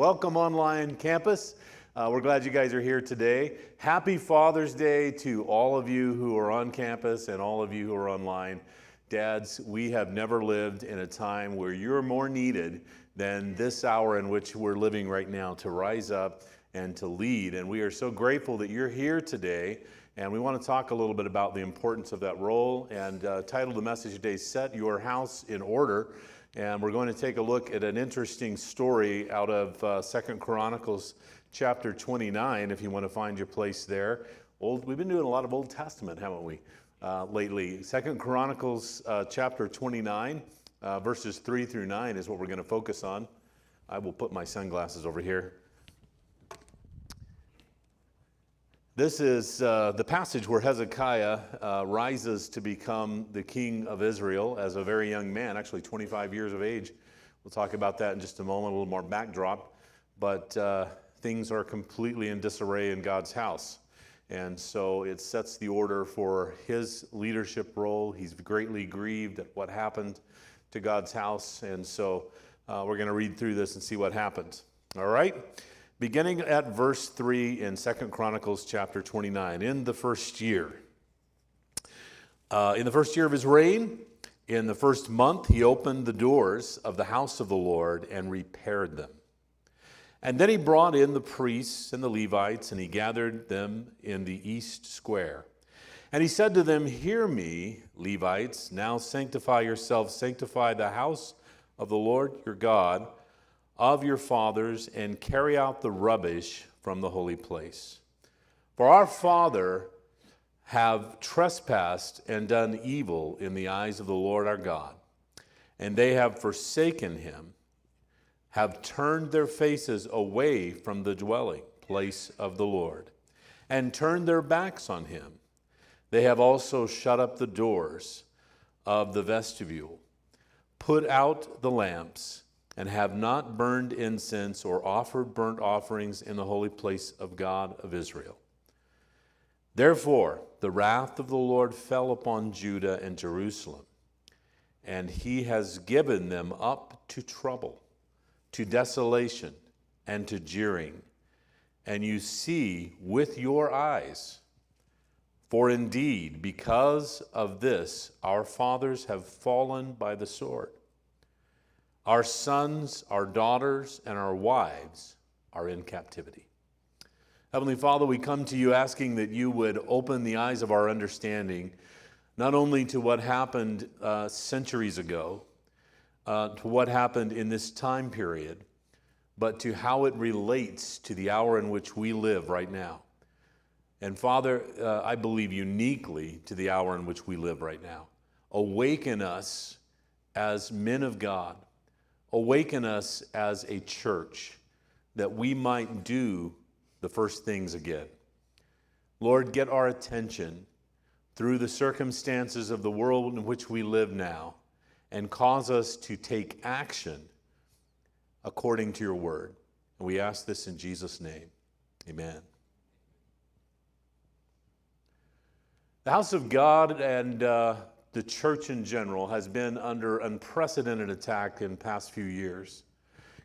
welcome online campus. Uh, we're glad you guys are here today. Happy Father's Day to all of you who are on campus and all of you who are online. Dads, we have never lived in a time where you're more needed than this hour in which we're living right now to rise up and to lead. And we are so grateful that you're here today. And we want to talk a little bit about the importance of that role. And uh, title the message today, Set Your House in Order. And we're going to take a look at an interesting story out of uh, Second Chronicles chapter 29, if you want to find your place there. Old, we've been doing a lot of Old Testament, haven't we, uh, lately? Second Chronicles uh, chapter 29, uh, verses 3 through 9 is what we're going to focus on. I will put my sunglasses over here. This is uh, the passage where Hezekiah uh, rises to become the king of Israel as a very young man, actually 25 years of age. We'll talk about that in just a moment, a little more backdrop. But uh, things are completely in disarray in God's house. And so it sets the order for his leadership role. He's greatly grieved at what happened to God's house. And so uh, we're going to read through this and see what happens. All right? Beginning at verse 3 in Second Chronicles chapter 29. In the first year, uh, in the first year of his reign, in the first month, he opened the doors of the house of the Lord and repaired them. And then he brought in the priests and the Levites, and he gathered them in the east square. And he said to them, Hear me, Levites, now sanctify yourselves, sanctify the house of the Lord your God of your fathers and carry out the rubbish from the holy place. For our father have trespassed and done evil in the eyes of the Lord our God, and they have forsaken him, have turned their faces away from the dwelling place of the Lord, and turned their backs on him. They have also shut up the doors of the vestibule, put out the lamps, and have not burned incense or offered burnt offerings in the holy place of God of Israel. Therefore, the wrath of the Lord fell upon Judah and Jerusalem, and he has given them up to trouble, to desolation, and to jeering. And you see with your eyes. For indeed, because of this, our fathers have fallen by the sword. Our sons, our daughters, and our wives are in captivity. Heavenly Father, we come to you asking that you would open the eyes of our understanding, not only to what happened uh, centuries ago, uh, to what happened in this time period, but to how it relates to the hour in which we live right now. And Father, uh, I believe uniquely to the hour in which we live right now. Awaken us as men of God Awaken us as a church that we might do the first things again. Lord, get our attention through the circumstances of the world in which we live now and cause us to take action according to your word. And we ask this in Jesus' name. Amen. The house of God and uh, the church in general has been under unprecedented attack in past few years.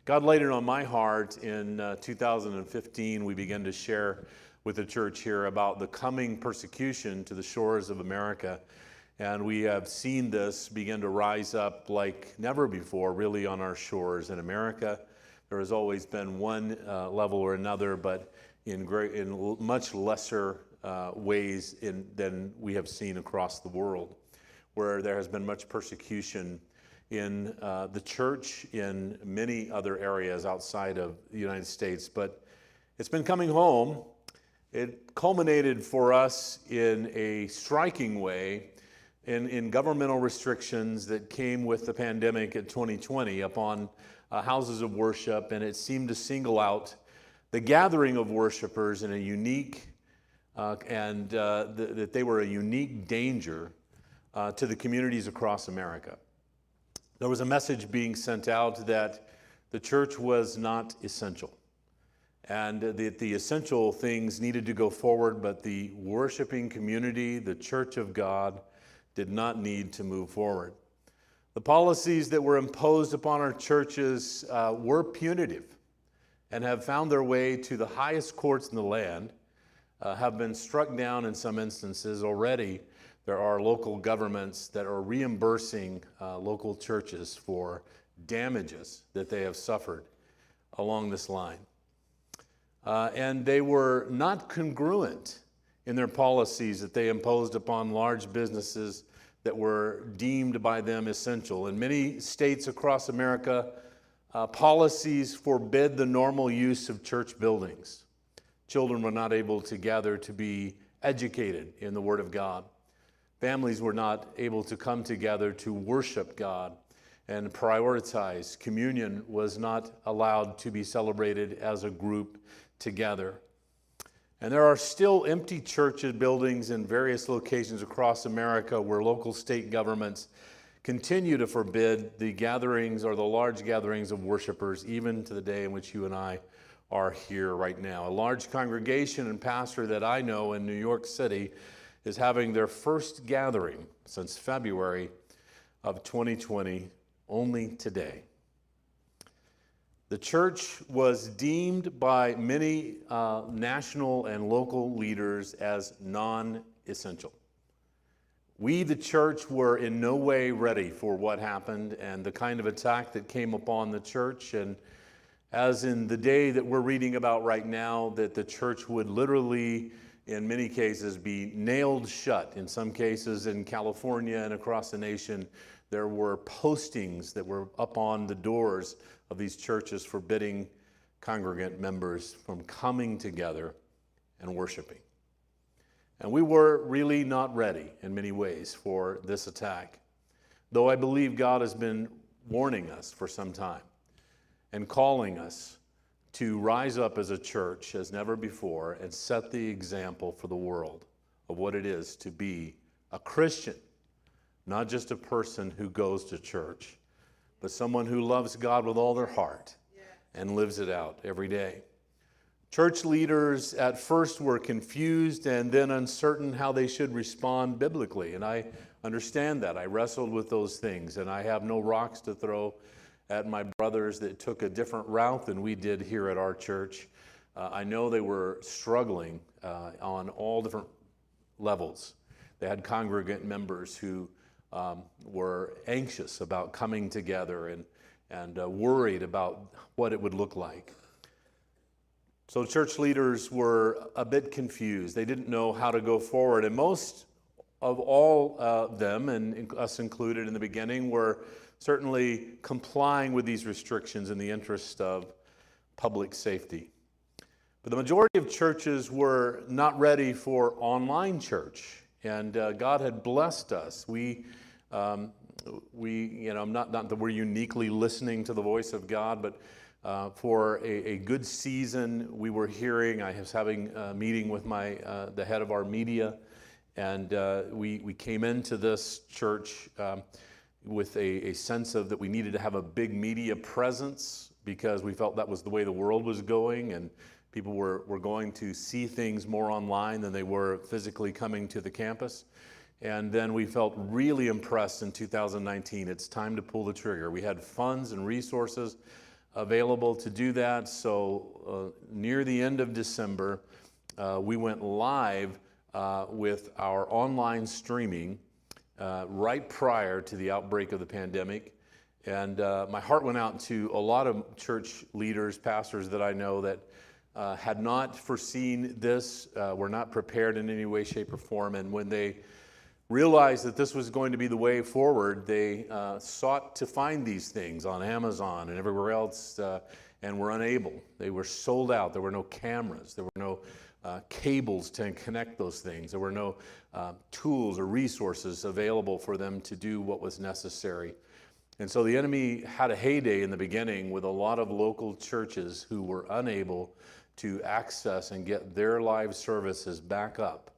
God laid it on my heart in uh, 2015. We began to share with the church here about the coming persecution to the shores of America. And we have seen this begin to rise up like never before, really, on our shores in America. There has always been one uh, level or another, but in, great, in much lesser uh, ways in, than we have seen across the world where there has been much persecution in uh, the church, in many other areas outside of the United States. But it's been coming home. It culminated for us in a striking way in, in governmental restrictions that came with the pandemic in 2020 upon uh, houses of worship, and it seemed to single out the gathering of worshipers in a unique uh, and uh, th- that they were a unique danger uh, to the communities across America. There was a message being sent out that the church was not essential and that the essential things needed to go forward, but the worshiping community, the church of God, did not need to move forward. The policies that were imposed upon our churches uh, were punitive and have found their way to the highest courts in the land, uh, have been struck down in some instances already. There are local governments that are reimbursing uh, local churches for damages that they have suffered along this line. Uh, and they were not congruent in their policies that they imposed upon large businesses that were deemed by them essential. In many states across America, uh, policies forbid the normal use of church buildings. Children were not able to gather to be educated in the Word of God. Families were not able to come together to worship God and prioritize. Communion was not allowed to be celebrated as a group together. And there are still empty churches buildings in various locations across America where local state governments continue to forbid the gatherings or the large gatherings of worshipers, even to the day in which you and I are here right now. A large congregation and pastor that I know in New York City is having their first gathering since February of 2020, only today. The church was deemed by many uh, national and local leaders as non essential. We, the church, were in no way ready for what happened and the kind of attack that came upon the church. And as in the day that we're reading about right now, that the church would literally, in many cases, be nailed shut. In some cases, in California and across the nation, there were postings that were up on the doors of these churches forbidding congregant members from coming together and worshiping. And we were really not ready in many ways for this attack, though I believe God has been warning us for some time and calling us to rise up as a church as never before and set the example for the world of what it is to be a Christian, not just a person who goes to church, but someone who loves God with all their heart and lives it out every day. Church leaders at first were confused and then uncertain how they should respond biblically. And I understand that. I wrestled with those things, and I have no rocks to throw at my brothers that took a different route than we did here at our church. Uh, I know they were struggling uh, on all different levels. They had congregant members who um, were anxious about coming together and, and uh, worried about what it would look like. So, church leaders were a bit confused. They didn't know how to go forward. And most of all uh, them, and us included in the beginning, were certainly complying with these restrictions in the interest of public safety. But the majority of churches were not ready for online church, and uh, God had blessed us. We, um, we, you know, not, not that we're uniquely listening to the voice of God, but uh, for a, a, good season, we were hearing. I was having a meeting with my uh, the head of our media, and uh, we we came into this church um, with a, a sense of that we needed to have a big media presence because we felt that was the way the world was going, and people were were going to see things more online than they were physically coming to the campus. And then we felt really impressed in 2019. It's time to pull the trigger. We had funds and resources available to do that. So, uh, near the end of December, uh, we went live uh, with our online streaming uh, right prior to the outbreak of the pandemic. And uh, my heart went out to a lot of church leaders, pastors that I know that uh, had not foreseen this, were not prepared in any way, shape, or form. And when they realized that this was going to be the way forward, they uh, sought to find these things on Amazon and everywhere else uh, and were unable. They were sold out. There were no cameras, there were no uh, cables to connect those things, there were no uh, tools or resources available for them to do what was necessary. And so the enemy had a heyday in the beginning with a lot of local churches who were unable to access and get their live services back up.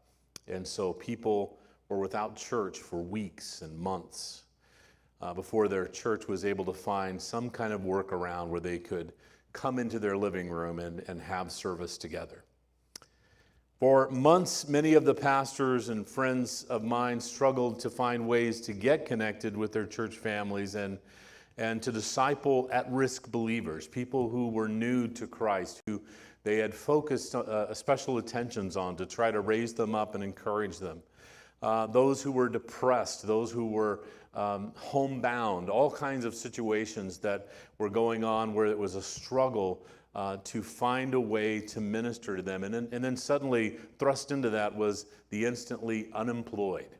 And so people were without church for weeks and months uh, before their church was able to find some kind of workaround where they could come into their living room and, and have service together. For months, many of the pastors and friends of mine struggled to find ways to get connected with their church families and, and to disciple at risk believers, people who were new to Christ, who they had focused uh, special attentions on to try to raise them up and encourage them. Uh, those who were depressed, those who were um, homebound, all kinds of situations that were going on where it was a struggle uh, to find a way to minister to them. And then, and then suddenly, thrust into that was the instantly unemployed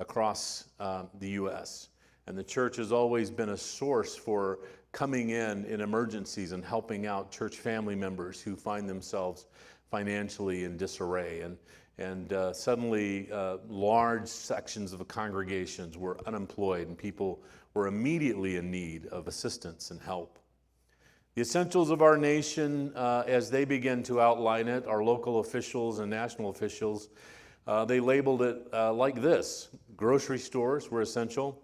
across uh, the U.S. And the church has always been a source for coming in in emergencies and helping out church family members who find themselves financially in disarray. And, and uh, suddenly, uh, large sections of the congregations were unemployed, and people were immediately in need of assistance and help. The essentials of our nation, uh, as they begin to outline it, our local officials and national officials, uh, they labeled it uh, like this grocery stores were essential,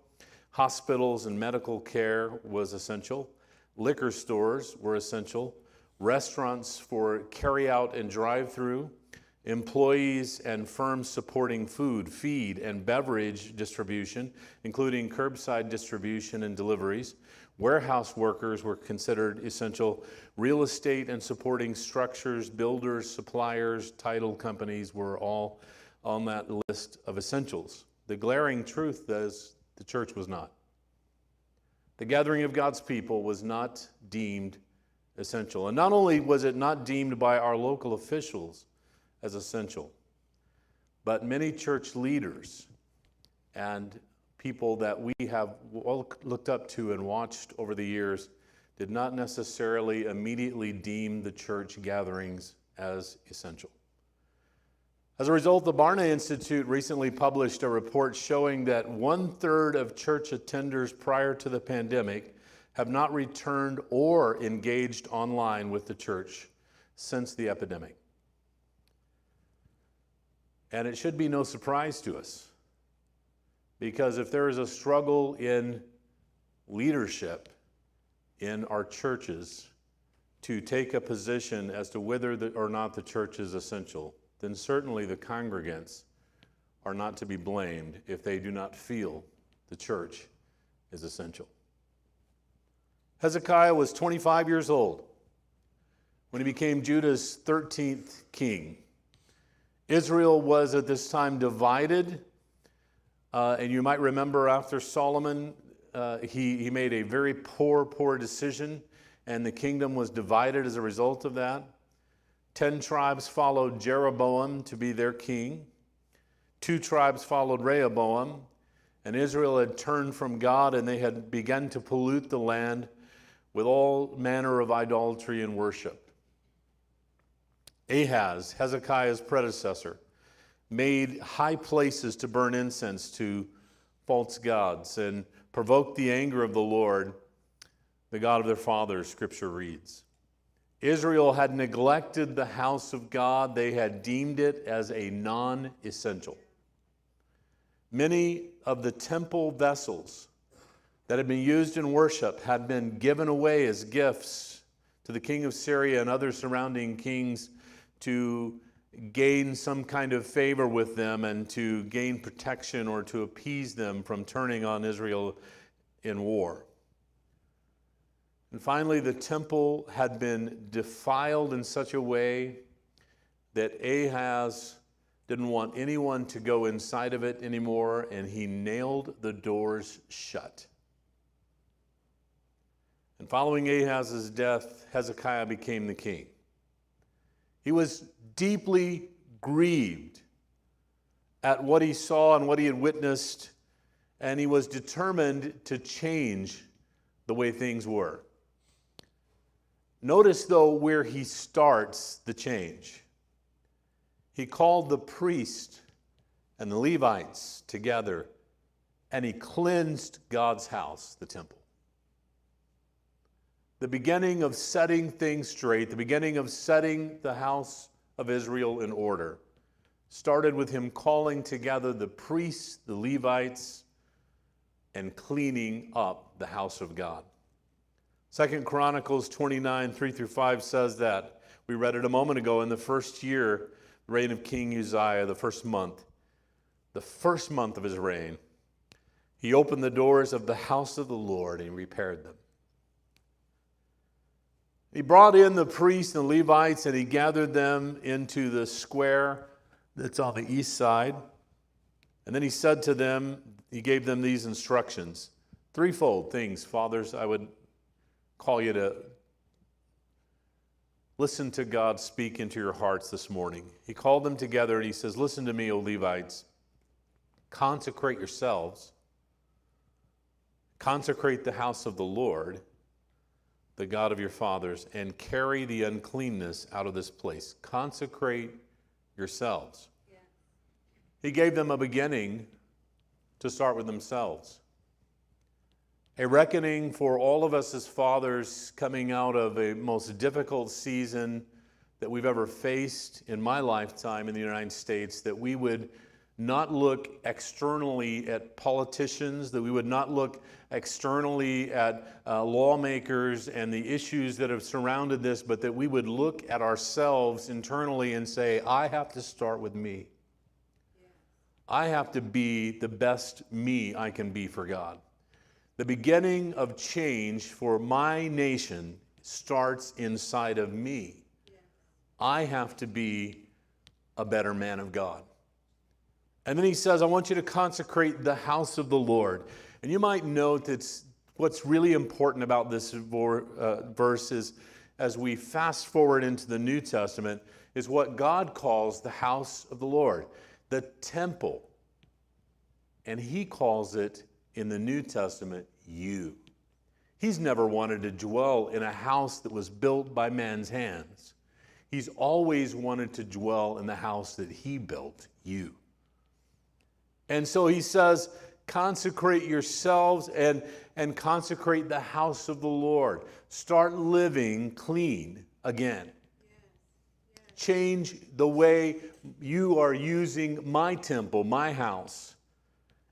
hospitals and medical care was essential, liquor stores were essential, restaurants for carry out and drive through employees and firms supporting food, feed, and beverage distribution, including curbside distribution and deliveries. Warehouse workers were considered essential. Real estate and supporting structures, builders, suppliers, title companies were all on that list of essentials. The glaring truth is the church was not. The gathering of God's people was not deemed essential. And not only was it not deemed by our local officials, as essential. But many church leaders and people that we have looked up to and watched over the years did not necessarily immediately deem the church gatherings as essential. As a result, the Barna Institute recently published a report showing that one third of church attenders prior to the pandemic have not returned or engaged online with the church since the epidemic. And it should be no surprise to us. Because if there is a struggle in leadership in our churches to take a position as to whether the, or not the church is essential, then certainly the congregants are not to be blamed if they do not feel the church is essential. Hezekiah was 25 years old when he became Judah's 13th king. Israel was at this time divided. Uh, and you might remember after Solomon, uh, he, he made a very poor, poor decision, and the kingdom was divided as a result of that. Ten tribes followed Jeroboam to be their king, two tribes followed Rehoboam, and Israel had turned from God and they had begun to pollute the land with all manner of idolatry and worship. Ahaz, Hezekiah's predecessor, made high places to burn incense to false gods and provoked the anger of the Lord, the God of their fathers, scripture reads. Israel had neglected the house of God, they had deemed it as a non essential. Many of the temple vessels that had been used in worship had been given away as gifts to the king of Syria and other surrounding kings to gain some kind of favor with them and to gain protection or to appease them from turning on Israel in war. And finally, the temple had been defiled in such a way that Ahaz didn't want anyone to go inside of it anymore, and he nailed the doors shut. And following Ahaz's death, Hezekiah became the king. He was deeply grieved at what he saw and what he had witnessed, and he was determined to change the way things were. Notice, though, where he starts the change. He called the priest and the Levites together, and he cleansed God's house, the temple the beginning of setting things straight, the beginning of setting the house of Israel in order, started with him calling together the priests, the Levites, and cleaning up the house of God. Second Chronicles 29, 3 through 5 says that. We read it a moment ago in the first year, reign of King Uzziah, the first month, the first month of his reign, He opened the doors of the house of the Lord and repaired them. He brought in the priests and Levites and he gathered them into the square that's on the east side. And then he said to them, he gave them these instructions. Threefold things, fathers, I would call you to listen to God speak into your hearts this morning. He called them together and he says, Listen to me, O Levites. Consecrate yourselves Consecrate the house of the Lord, the God of your fathers, and carry the uncleanness out of this place. Consecrate yourselves. Yeah. He gave them a beginning to start with themselves. A reckoning for all of us as fathers coming out of a most difficult season that we've ever faced in my lifetime in the United States, that we would not look externally at politicians, that we would not look externally at uh, lawmakers and the issues that have surrounded this, but that we would look at ourselves internally and say, I have to start with me. I have to be the best me I can be for God. The beginning of change for my nation starts inside of me. I have to be a better man of God. And then he says, I want you to consecrate the house of the Lord. And you might note that what's really important about this uh, verse is as we fast forward into the New Testament, is what God calls the house of the Lord, the temple. And he calls it in the New Testament, you. He's never wanted to dwell in a house that was built by man's hands. He's always wanted to dwell in the house that he built, you. And so he says, consecrate yourselves and, and consecrate the house of the Lord. Start living clean again. Change the way you are using my temple, my house,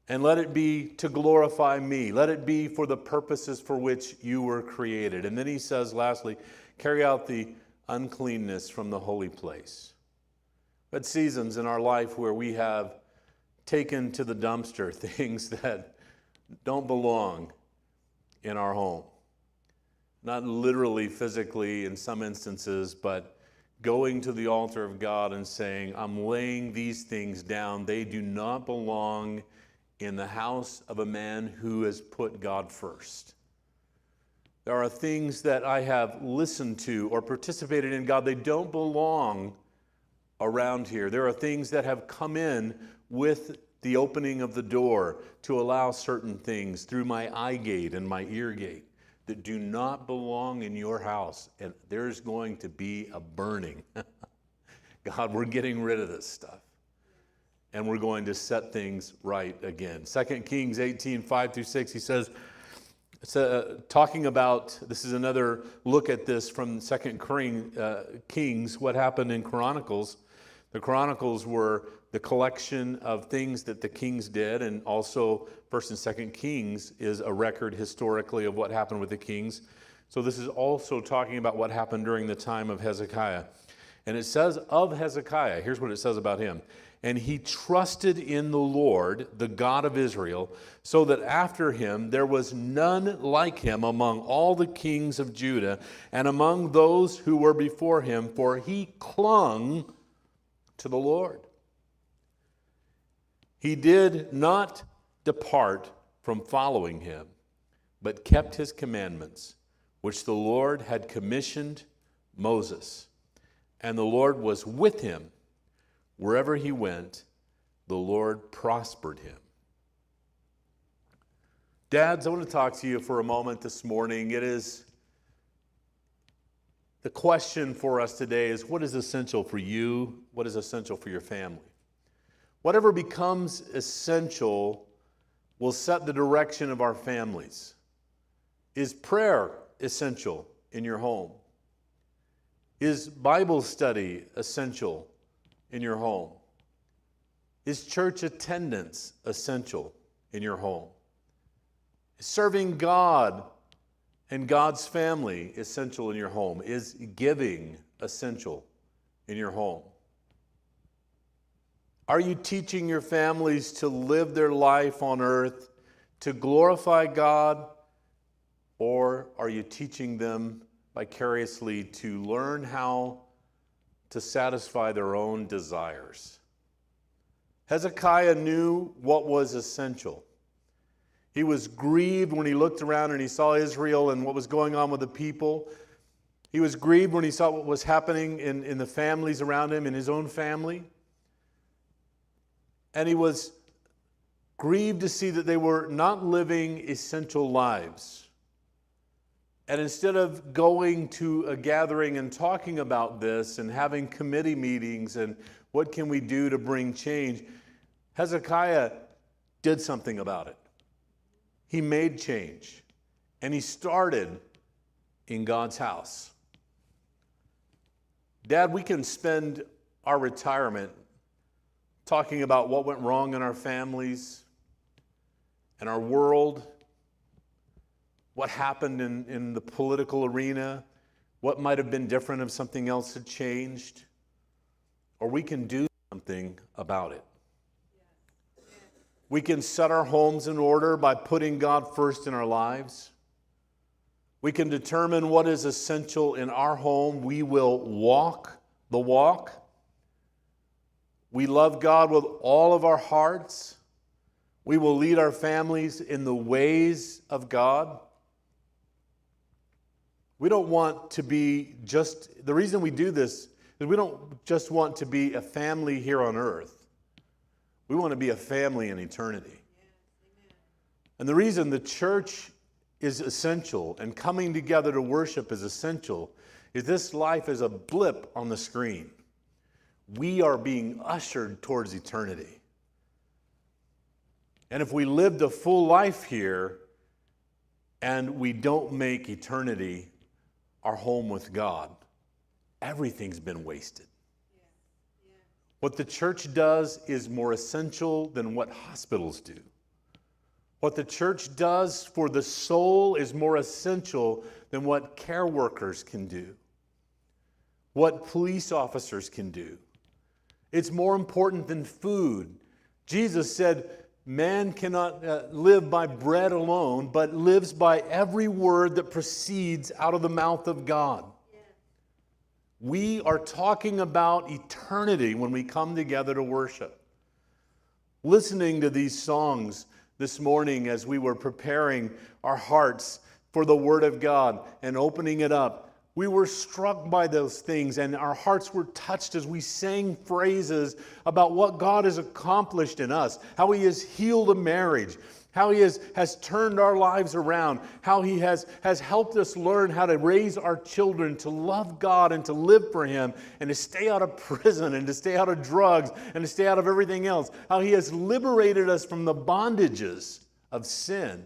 and let it be to glorify me. Let it be for the purposes for which you were created. And then he says, lastly, carry out the uncleanness from the holy place. But seasons in our life where we have taken to the dumpster things that don't belong in our home. Not literally, physically, in some instances, but going to the altar of God and saying, I'm laying these things down. They do not belong in the house of a man who has put God first. There are things that I have listened to or participated in, God, they don't belong around here. There are things that have come in with the opening of the door to allow certain things through my eye gate and my ear gate that do not belong in your house. And there's going to be a burning. God, we're getting rid of this stuff. And we're going to set things right again. 2 Kings 18, 5 through 6, he says, uh, talking about this is another look at this from Second uh, Kings, what happened in Chronicles. The Chronicles were the collection of things that the kings did, and also First and Second Kings is a record historically of what happened with the kings. So this is also talking about what happened during the time of Hezekiah. And it says of Hezekiah, here's what it says about him. And he trusted in the Lord, the God of Israel, so that after him there was none like him among all the kings of Judah and among those who were before him, for he clung to the Lord. He did not depart from following him, but kept his commandments, which the Lord had commissioned Moses. And the Lord was with him wherever he went, the Lord prospered him. Dads, I want to talk to you for a moment this morning. It is the question for us today is what is essential for you? What is essential for your family? Whatever becomes essential will set the direction of our families. Is prayer essential in your home? Is Bible study essential in your home? Is church attendance essential in your home? Is serving God and God's family essential in your home? Is giving essential in your home? Are you teaching your families to live their life on earth to glorify God, or are you teaching them vicariously to learn how to satisfy their own desires? Hezekiah knew what was essential. He was grieved when he looked around and he saw Israel and what was going on with the people. He was grieved when he saw what was happening in, in the families around him, in his own family. And he was grieved to see that they were not living essential lives. And instead of going to a gathering and talking about this and having committee meetings and what can we do to bring change, Hezekiah did something about it. He made change. And he started in God's house. Dad, we can spend our retirement talking about what went wrong in our families and our world, what happened in, in the political arena, what might have been different if something else had changed, or we can do something about it. We can set our homes in order by putting God first in our lives. We can determine what is essential in our home. We will walk the walk. We love God with all of our hearts. We will lead our families in the ways of God. We don't want to be just, the reason we do this is we don't just want to be a family here on earth. We want to be a family in eternity. And the reason the church is essential and coming together to worship is essential is this life is a blip on the screen. We are being ushered towards eternity. And if we lived a full life here and we don't make eternity our home with God, everything's been wasted. What the church does is more essential than what hospitals do. What the church does for the soul is more essential than what care workers can do, what police officers can do. It's more important than food. Jesus said, Man cannot uh, live by bread alone, but lives by every word that proceeds out of the mouth of God. We are talking about eternity when we come together to worship. Listening to these songs this morning as we were preparing our hearts for the Word of God and opening it up. We were struck by those things, and our hearts were touched as we sang phrases about what God has accomplished in us, how He has healed a marriage, how He has, has turned our lives around, how He has, has helped us learn how to raise our children to love God and to live for Him and to stay out of prison and to stay out of drugs and to stay out of everything else, how He has liberated us from the bondages of sin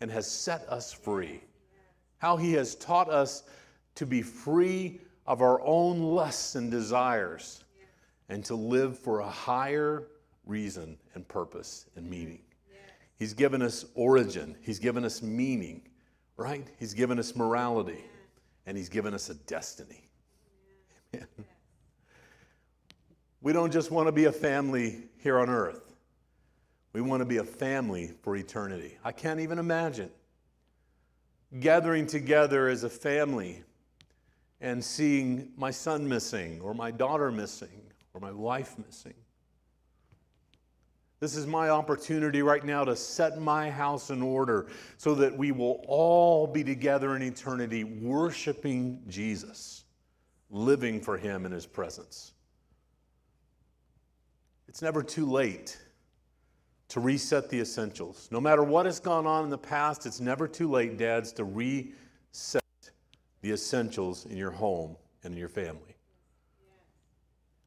and has set us free, how He has taught us to be free of our own lusts and desires and to live for a higher reason and purpose and meaning. He's given us origin, He's given us meaning, right? He's given us morality, and He's given us a destiny. Amen. We don't just want to be a family here on earth. We want to be a family for eternity. I can't even imagine gathering together as a family and seeing my son missing, or my daughter missing, or my wife missing. This is my opportunity right now to set my house in order so that we will all be together in eternity worshiping Jesus, living for Him in His presence. It's never too late to reset the essentials. No matter what has gone on in the past, it's never too late, dads, to reset the essentials in your home and in your family.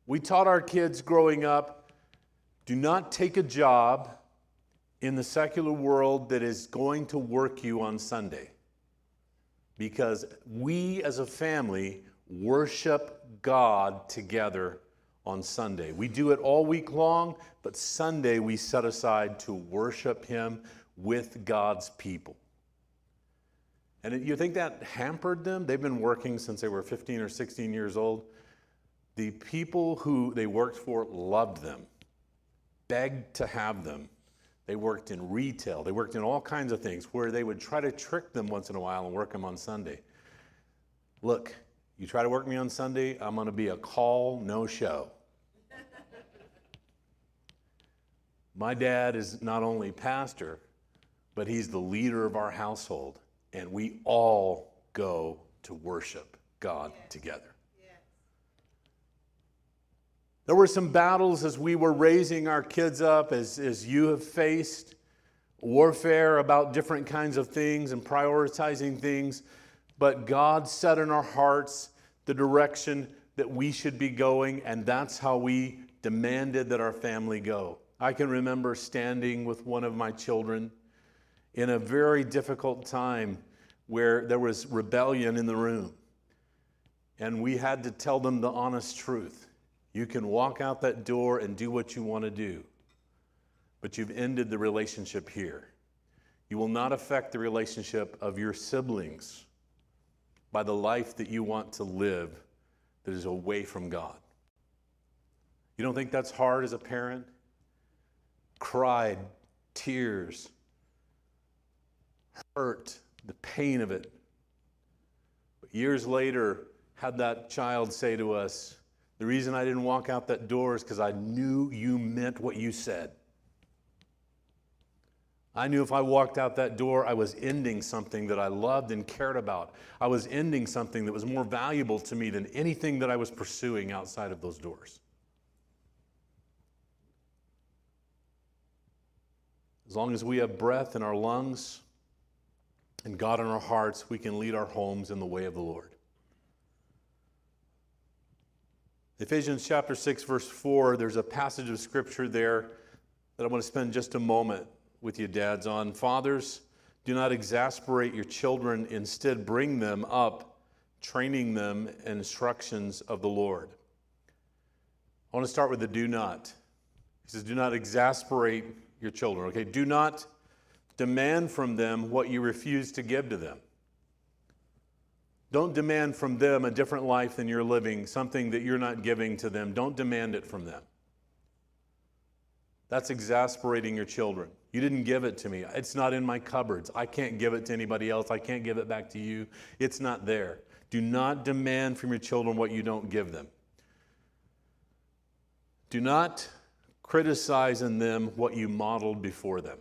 We taught our kids growing up do not take a job in the secular world that is going to work you on Sunday. Because we as a family worship God together on Sunday. We do it all week long, but Sunday we set aside to worship Him with God's people. And you think that hampered them? They've been working since they were 15 or 16 years old. The people who they worked for loved them begged to have them. They worked in retail. They worked in all kinds of things where they would try to trick them once in a while and work them on Sunday. Look, you try to work me on Sunday, I'm going to be a call, no show. My dad is not only pastor, but he's the leader of our household, and we all go to worship God together. There were some battles as we were raising our kids up, as, as you have faced warfare about different kinds of things and prioritizing things. But God set in our hearts the direction that we should be going, and that's how we demanded that our family go. I can remember standing with one of my children in a very difficult time where there was rebellion in the room. And we had to tell them the honest truth. You can walk out that door and do what you want to do, but you've ended the relationship here. You will not affect the relationship of your siblings by the life that you want to live that is away from God. You don't think that's hard as a parent? Cried, tears, hurt, the pain of it. But years later, had that child say to us, the reason I didn't walk out that door is because I knew you meant what you said. I knew if I walked out that door, I was ending something that I loved and cared about. I was ending something that was more valuable to me than anything that I was pursuing outside of those doors. As long as we have breath in our lungs and God in our hearts, we can lead our homes in the way of the Lord. Ephesians chapter 6, verse 4, there's a passage of scripture there that I want to spend just a moment with you, dads, on. Fathers, do not exasperate your children, instead, bring them up, training them in instructions of the Lord. I want to start with the do not. He says, Do not exasperate your children, okay? Do not demand from them what you refuse to give to them. Don't demand from them a different life than you're living, something that you're not giving to them. Don't demand it from them. That's exasperating your children. You didn't give it to me. It's not in my cupboards. I can't give it to anybody else. I can't give it back to you. It's not there. Do not demand from your children what you don't give them. Do not criticize in them what you modeled before them.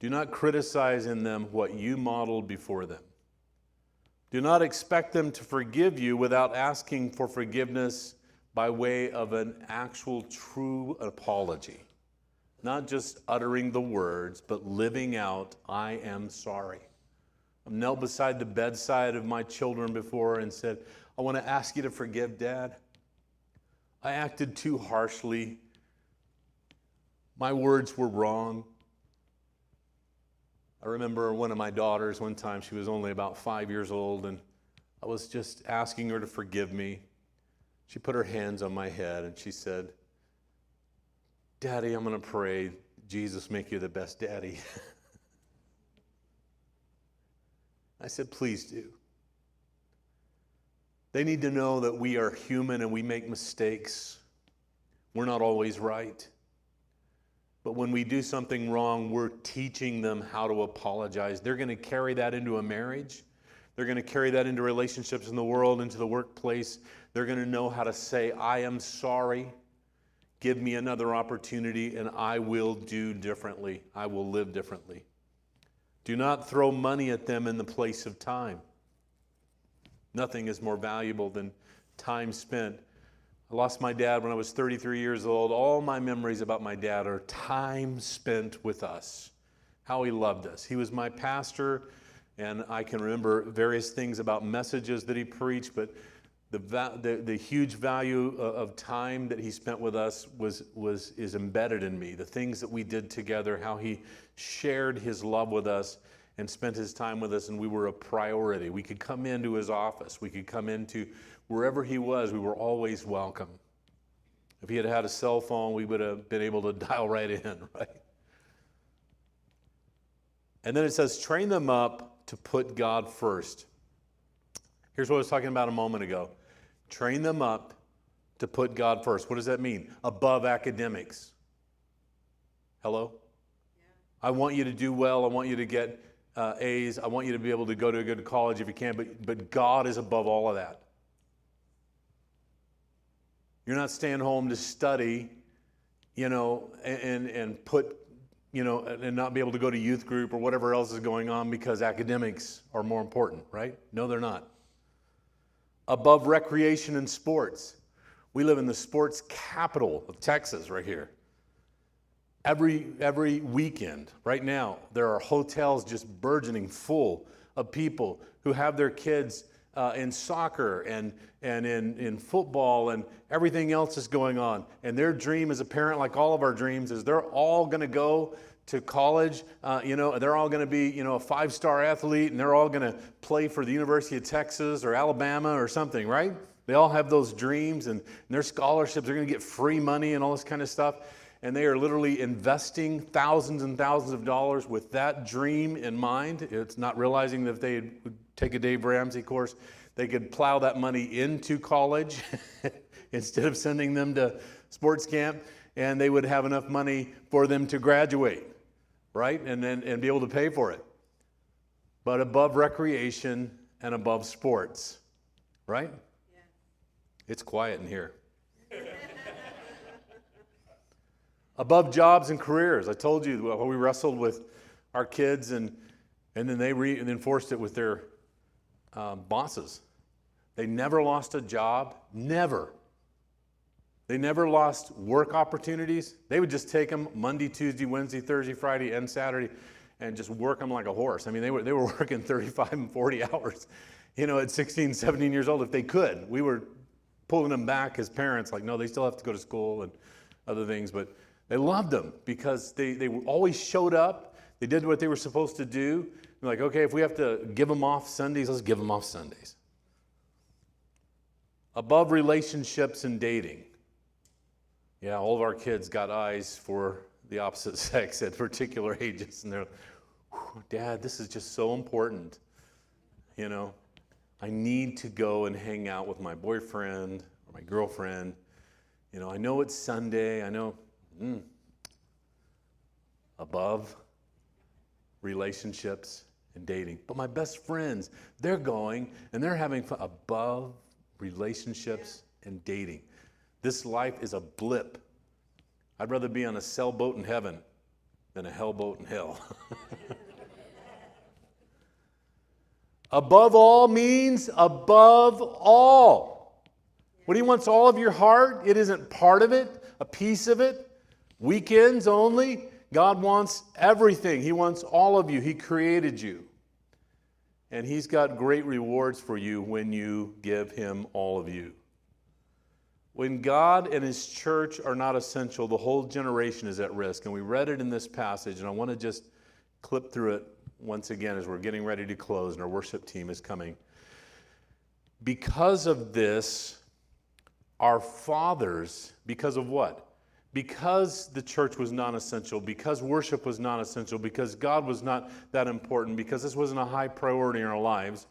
Do not criticize in them what you modeled before them. Do not expect them to forgive you without asking for forgiveness by way of an actual true apology. Not just uttering the words, but living out, I am sorry. I've knelt beside the bedside of my children before and said, I want to ask you to forgive, Dad. I acted too harshly. My words were wrong. I remember one of my daughters, one time, she was only about five years old, and I was just asking her to forgive me. She put her hands on my head and she said, Daddy, I'm going to pray, Jesus, make you the best daddy. I said, Please do. They need to know that we are human and we make mistakes. We're not always right. But when we do something wrong, we're teaching them how to apologize. They're going to carry that into a marriage. They're going to carry that into relationships in the world, into the workplace. They're going to know how to say, I am sorry. Give me another opportunity, and I will do differently. I will live differently. Do not throw money at them in the place of time. Nothing is more valuable than time spent I lost my dad when I was 33 years old. All my memories about my dad are time spent with us, how he loved us. He was my pastor, and I can remember various things about messages that he preached, but the, the, the huge value of time that he spent with us was, was, is embedded in me. The things that we did together, how he shared his love with us and spent his time with us, and we were a priority. We could come into his office, we could come into wherever he was, we were always welcome. If he had had a cell phone, we would have been able to dial right in, right? And then it says, train them up to put God first. Here's what I was talking about a moment ago train them up to put God first. What does that mean? Above academics, Hello? I want you to do well. I want you to get uh, A's. I want you to be able to go to a good college if you can, but, but God is above all of that. You're not staying home to study, you know, and, and put, you know, and not be able to go to youth group or whatever else is going on because academics are more important, right? No, they're not. Above recreation and sports. We live in the sports capital of Texas right here. Every, every weekend, right now, there are hotels just burgeoning full of people who have their kids uh, in soccer and, and in, in football and everything else is going on. And their dream as a parent, like all of our dreams, is they're all going to go to college. Uh, you know, they're all going to be, you know, a five-star athlete and they're all going to play for the University of Texas or Alabama or something, right? They all have those dreams and, and their scholarships. They're going to get free money and all this kind of stuff and they are literally investing thousands and thousands of dollars with that dream in mind. It's not realizing that if they would take a Dave Ramsey course, they could plow that money into college instead of sending them to sports camp, and they would have enough money for them to graduate, right? And then and be able to pay for it. But above recreation and above sports, right? Yeah. It's quiet in here. Above jobs and careers. I told you we wrestled with our kids, and, and then they re, and enforced it with their um, bosses. They never lost a job, never. They never lost work opportunities. They would just take them Monday, Tuesday, Wednesday, Thursday, Friday, and Saturday and just work them like a horse. I mean, they were, they were working 35 and 40 hours, you know, at 16, 17 years old if they could. We were pulling them back as parents, like, no, they still have to go to school and other things. But they loved them because they, they always showed up. They did what they were supposed to do. They're like, okay, if we have to give them off Sundays, let's give them off Sundays. Above relationships and dating. Yeah, all of our kids got eyes for the opposite sex at particular ages, and they're, Dad, this is just so important. You know, I need to go and hang out with my boyfriend or my girlfriend. You know, I know it's Sunday. I know mm, above relationships and dating. But my best friends, they're going and they're having fun above relationships and dating. This life is a blip. I'd rather be on a sailboat in heaven than a hellboat in hell. above all means above all. What he wants all of your heart, it isn't part of it, a piece of it. Weekends only? God wants everything. He wants all of you. He created you. And He's got great rewards for you when you give Him all of you. When God and His church are not essential, the whole generation is at risk. And we read it in this passage, and I want to just clip through it once again as we're getting ready to close and our worship team is coming. Because of this, our fathers, because of what? Because the church was non essential, because worship was non essential, because God was not that important, because this wasn't a high priority in our lives,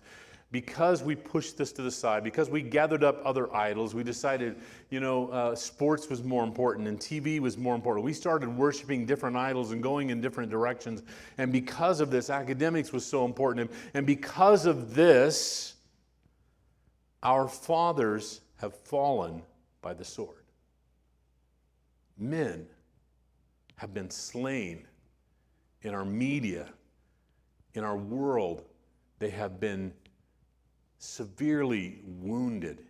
because we pushed this to the side, because we gathered up other idols, we decided, you know, uh, sports was more important and TV was more important. We started worshiping different idols and going in different directions. And because of this, academics was so important. And because of this, our fathers have fallen by the sword men have been slain in our media, in our world. They have been severely wounded,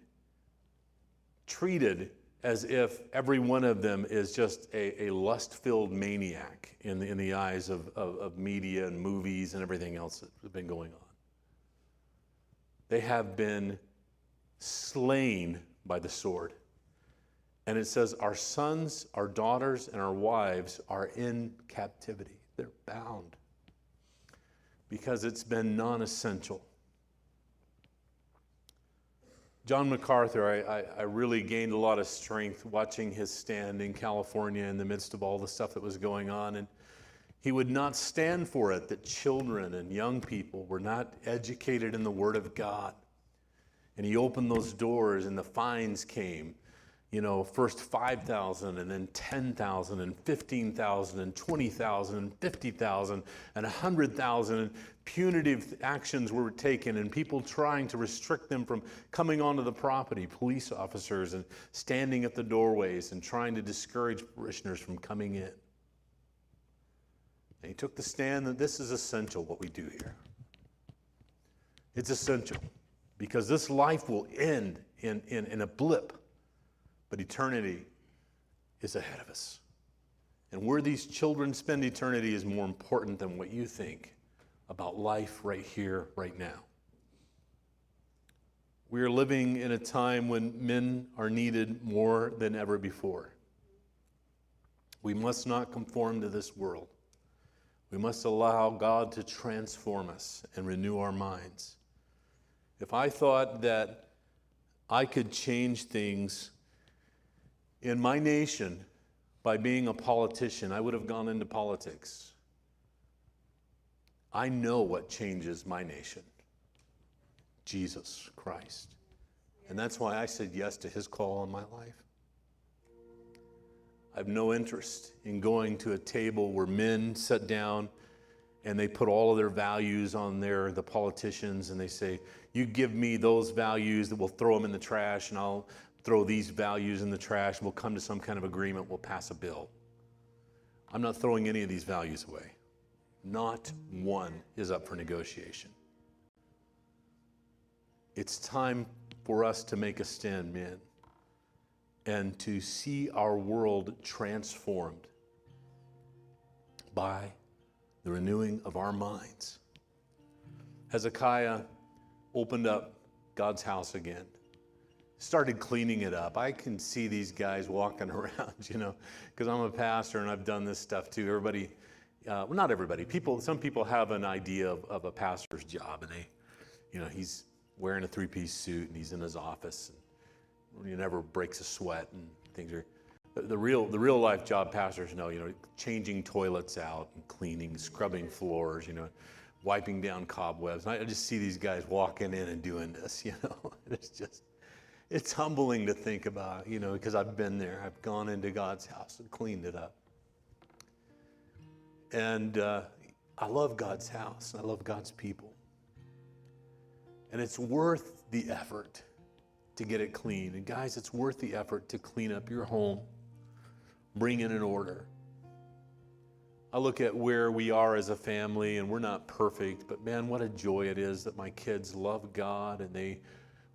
treated as if every one of them is just a, a lust filled maniac in the, in the eyes of, of, of media and movies and everything else that's been going on. They have been slain by the sword. And it says, Our sons, our daughters, and our wives are in captivity. They're bound because it's been non essential. John MacArthur, I, I, I, really gained a lot of strength watching his stand in California in the midst of all the stuff that was going on. And he would not stand for it that children and young people were not educated in the Word of God. And he opened those doors, and the fines came you know, first 5,000 and then 10,000 and 15,000 and 20,000 and 50,000 and 100,000 and punitive actions were taken and people trying to restrict them from coming onto the property, police officers and standing at the doorways and trying to discourage parishioners from coming in. And he took the stand that this is essential what we do here. It's essential because this life will end in, in, in a blip but eternity is ahead of us. And where these children spend eternity is more important than what you think about life right here, right now. We are living in a time when men are needed more than ever before. We must not conform to this world. We must allow God to transform us and renew our minds. If I thought that I could change things in my nation, by being a politician, I would have gone into politics. I know what changes my nation Jesus Christ. And that's why I said yes to his call on my life. I have no interest in going to a table where men sit down and they put all of their values on there, the politicians, and they say, You give me those values that we'll throw them in the trash and I'll, throw these values in the trash, we'll come to some kind of agreement, we'll pass a bill. I'm not throwing any of these values away. Not one is up for negotiation. It's time for us to make a stand, men, and to see our world transformed by the renewing of our minds. Hezekiah opened up God's house again started cleaning it up. I can see these guys walking around, you know, because I'm a pastor and I've done this stuff too. Everybody, uh, well, not everybody. People, some people have an idea of, of a pastor's job, and they, you know, he's wearing a three-piece suit and he's in his office and he never breaks a sweat and things are. The, real, the real life job pastors know, you know, changing toilets out and cleaning, scrubbing floors, you know, wiping down cobwebs. And I just see these guys walking in and doing this, you know. It's just it's humbling to think about, you know, because I've been there. I've gone into God's house and cleaned it up. And uh, I love God's house. I love God's people. And it's worth the effort to get it clean. And guys, it's worth the effort to clean up your home, bring in order. I look at where we are as a family, and we're not perfect, but man, what a joy it is that my kids love God and they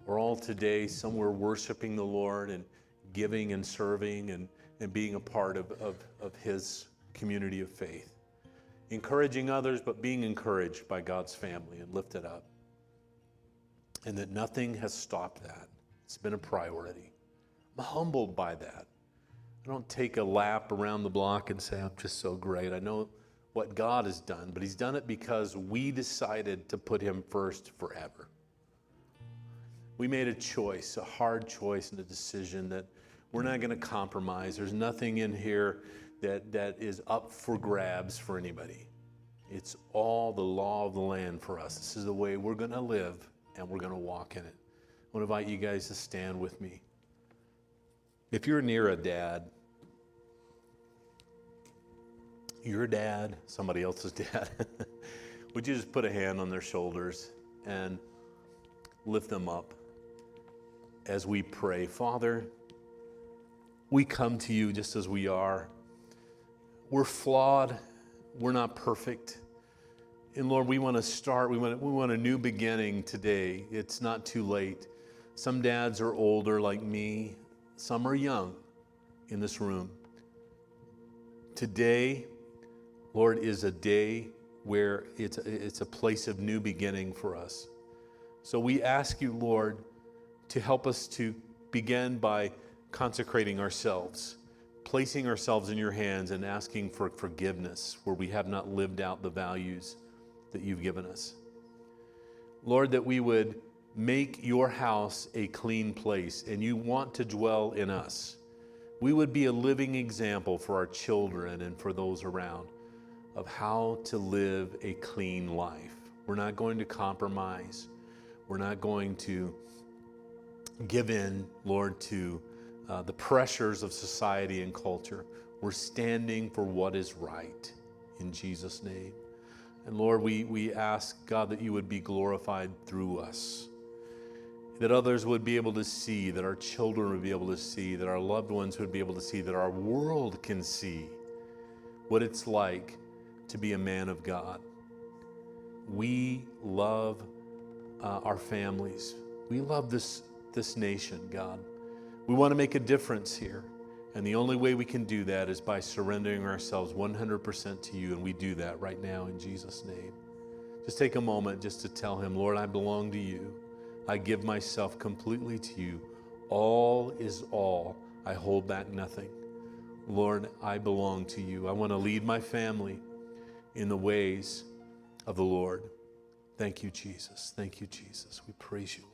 we're all today somewhere worshiping the Lord and giving and serving and, and being a part of, of, of His community of faith. Encouraging others, but being encouraged by God's family and lifted up. And that nothing has stopped that. It's been a priority. I'm humbled by that. I don't take a lap around the block and say, I'm just so great. I know what God has done, but He's done it because we decided to put Him first forever we made a choice, a hard choice and a decision that we're not going to compromise. There's nothing in here that, that is up for grabs for anybody. It's all the law of the land for us. This is the way we're going to live and we're going to walk in it. I want to invite you guys to stand with me. If you're near a dad, your dad, somebody else's dad, would you just put a hand on their shoulders and lift them up? As we pray. Father, we come to you just as we are. We're flawed, we're not perfect. And Lord, we want to start, we want, we want a new beginning today. It's not too late. Some dads are older like me, some are young in this room. Today, Lord, is a day where it's, it's a place of new beginning for us. So we ask you, Lord, to help us to begin by consecrating ourselves, placing ourselves in your hands, and asking for forgiveness where we have not lived out the values that you've given us. Lord, that we would make your house a clean place and you want to dwell in us. We would be a living example for our children and for those around of how to live a clean life. We're not going to compromise. We're not going to give in, Lord, to uh, the pressures of society and culture. We're standing for what is right in Jesus' name. And Lord, we, we ask, God, that you would be glorified through us, that others would be able to see, that our children would be able to see, that our loved ones would be able to see, that our world can see what it's like to be a man of God. We love uh, our families. We love this, this nation, God. We want to make a difference here. And the only way we can do that is by surrendering ourselves 100% to you. And we do that right now in Jesus' name. Just take a moment just to tell him, Lord, I belong to you. I give myself completely to you. All is all. I hold back nothing. Lord, I belong to you. I want to lead my family in the ways of the Lord. Thank you, Jesus. Thank you, Jesus. We praise you.